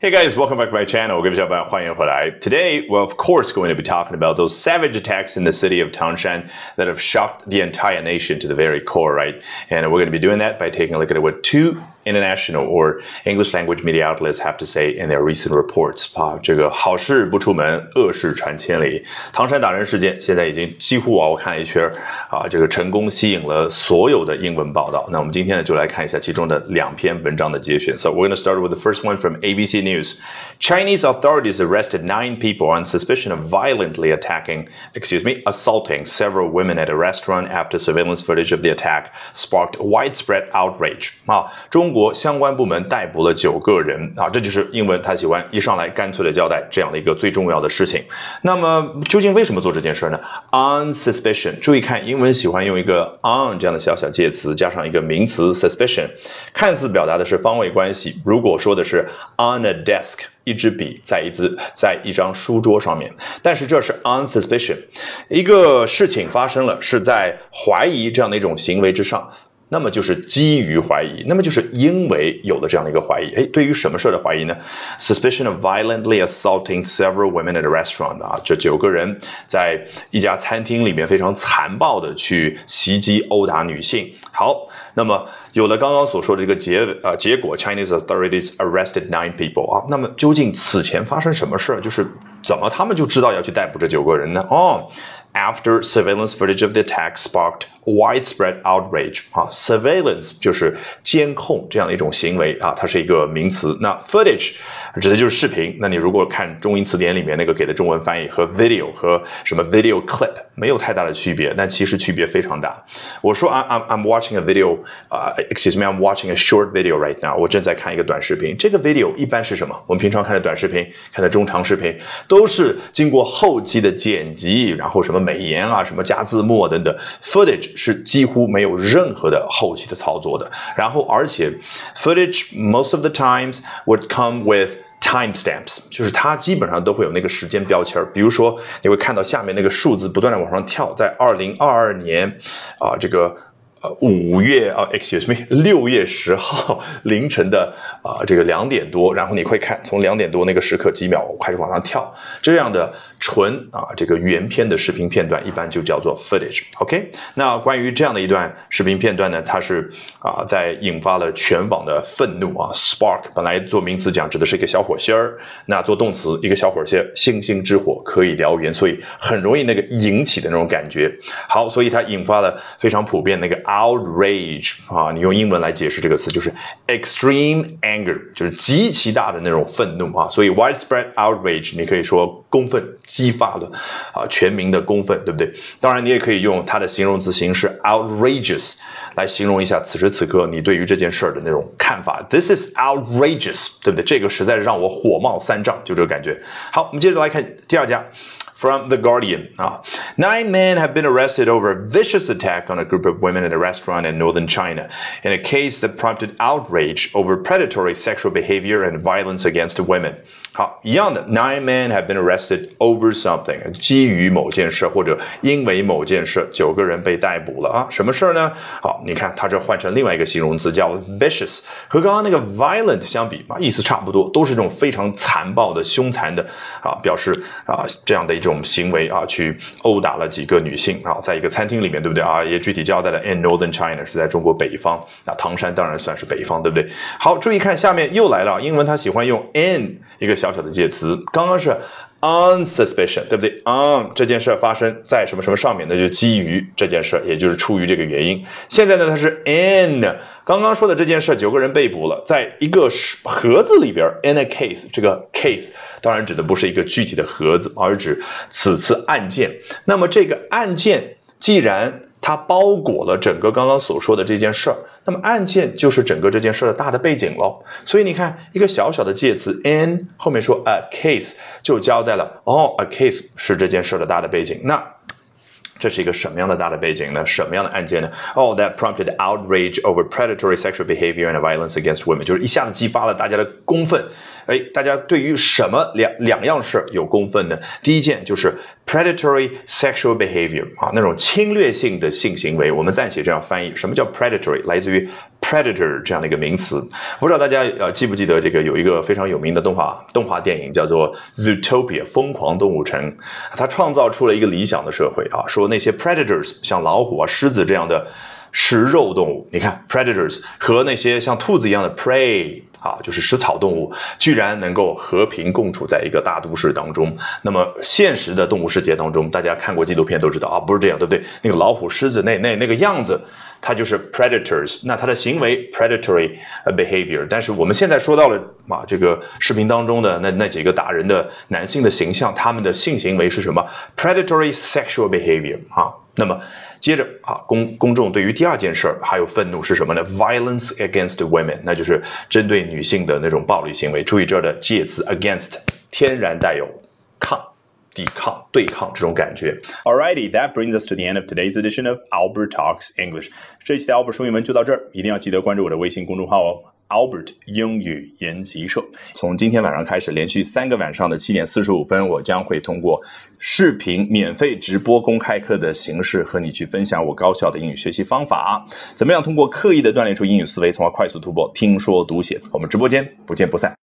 Hey guys, welcome back to my channel. 各位小伙伴，欢迎回来. Today, we're of course going to be talking about those savage attacks in the city of Tangshan that have shocked the entire nation to the very core, right? And we're going to be doing that by taking a look at what two international or English language media outlets have to say in their recent reports. 啊，这个好事不出门，恶事传千里。唐山打人事件现在已经几乎啊，我看了一圈啊，这个成功吸引了所有的英文报道。那我们今天呢，就来看一下其中的两篇文章的节选。So we're going to start with the first one from ABC News. News. Chinese authorities arrested nine people on suspicion of violently attacking, excuse me, assaulting several women at a restaurant after surveillance footage of the attack sparked widespread outrage. 啊，中 国相关部门逮捕了九个人啊，这就是英文他喜欢一上来干脆的交代这样的一个最重要的事情。那么究竟为什么做这件事呢？On suspicion，注意看英文喜欢用一个 on 这样的小小介词加上一个名词 suspicion，看似表达的是方位关系。如果说的是 on a desk，一支笔在一支在一张书桌上面，但是这是 on suspicion，一个事情发生了是在怀疑这样的一种行为之上。那么就是基于怀疑，那么就是因为有了这样的一个怀疑。哎，对于什么事儿的怀疑呢？Suspicion of violently assaulting several women at a restaurant 啊，这九个人在一家餐厅里面非常残暴的去袭击、殴打女性。好，那么有了刚刚所说的这个结呃结果，Chinese authorities arrested nine people 啊，那么究竟此前发生什么事儿？就是怎么他们就知道要去逮捕这九个人呢？哦。After surveillance footage of the attack sparked widespread outrage 啊，surveillance 就是监控这样的一种行为啊，它是一个名词。那 footage 指的就是视频。那你如果看中英词典里面那个给的中文翻译和 video 和什么 video clip 没有太大的区别，但其实区别非常大。我说 I'm I'm I'm watching a video 啊，excuse me，I'm watching a short video right now。我正在看一个短视频。这个 video 一般是什么？我们平常看的短视频、看的中长视频，都是经过后期的剪辑，然后什么。美颜啊，什么加字幕等等，footage 是几乎没有任何的后期的操作的。然后，而且 footage most of the times would come with timestamps，就是它基本上都会有那个时间标签。比如说，你会看到下面那个数字不断的往上跳，在二零二二年啊，这个。呃，五月啊，excuse me，六月十号 凌晨的啊，这个两点多，然后你会看从两点多那个时刻几秒开始往上跳，这样的纯啊这个原片的视频片段一般就叫做 footage。OK，那关于这样的一段视频片段呢，它是啊在引发了全网的愤怒啊，spark 本来做名词讲指的是一个小火星儿，那做动词一个小火星，星星之火可以燎原，所以很容易那个引起的那种感觉。好，所以它引发了非常普遍那个。Outrage 啊，你用英文来解释这个词就是 extreme anger，就是极其大的那种愤怒啊。所以 widespread outrage 你可以说公愤，激发了啊全民的公愤，对不对？当然，你也可以用它的形容词形式 outrageous 来形容一下此时此刻你对于这件事儿的那种看法。This is outrageous，对不对？这个实在是让我火冒三丈，就这个感觉。好，我们接着来看第二家。from The Guardian. Uh, nine men have been arrested over a vicious attack on a group of women at a restaurant in northern China, in a case that prompted outrage over predatory sexual behavior and violence against women. 好，一样的，nine men have been arrested over something，基于某件事或者因为某件事，九个人被逮捕了啊。什么事儿呢？好，你看它这换成另外一个形容词叫 vicious，和刚刚那个 violent 相比啊，意思差不多，都是这种非常残暴的、凶残的啊，表示啊这样的一种 行为啊，去殴打了几个女性啊，在一个餐厅里面，对不对啊？也具体交代了 in northern China 是在中国北方，那唐山当然算是北方，对不对？好，注意看下面又来了，英文它喜欢用 in 一个。小小的介词，刚刚是 on suspicion，对不对？on 这件事发生在什么什么上面，那就基于这件事，也就是出于这个原因。现在呢，它是 in 刚刚说的这件事，九个人被捕了，在一个盒子里边，in a case，这个 case 当然指的不是一个具体的盒子，而指此次案件。那么这个案件既然它包裹了整个刚刚所说的这件事儿，那么案件就是整个这件事的大的背景喽。所以你看，一个小小的介词 in 后面说 a case 就交代了，哦，a case 是这件事的大的背景。那这是一个什么样的大的背景呢？什么样的案件呢？哦，that prompted outrage over predatory sexual behavior and violence against women，就是一下子激发了大家的公愤。哎，大家对于什么两两样事有公愤呢？第一件就是 predatory sexual behavior 啊，那种侵略性的性行为。我们暂且这样翻译，什么叫 predatory？来自于 predator 这样的一个名词。不知道大家呃记不记得这个有一个非常有名的动画动画电影叫做 Zootopia 疯狂动物城，它创造出了一个理想的社会啊，说那些 predators 像老虎啊、狮子这样的食肉动物，你看 predators 和那些像兔子一样的 prey。啊，就是食草动物居然能够和平共处在一个大都市当中。那么现实的动物世界当中，大家看过纪录片都知道啊，不是这样，对不对？那个老虎、狮子那那那个样子，它就是 predators，那它的行为 predatory behavior。但是我们现在说到了啊，这个视频当中的那那几个打人的男性的形象，他们的性行为是什么？predatory sexual behavior 啊。那么接着啊，公公众对于第二件事还有愤怒是什么呢？Violence against women，那就是针对女性的那种暴力行为。注意这儿的介词 against，天然带有抗、抵抗、对抗这种感觉。Alrighty, that brings us to the end of today's edition of Albert Talks English。这一期的 Albert 说英文就到这儿，一定要记得关注我的微信公众号哦。Albert 英语研习社，从今天晚上开始，连续三个晚上的七点四十五分，我将会通过视频免费直播公开课的形式和你去分享我高效的英语学习方法。怎么样通过刻意的锻炼出英语思维，从而快速突破听说读写？我们直播间不见不散。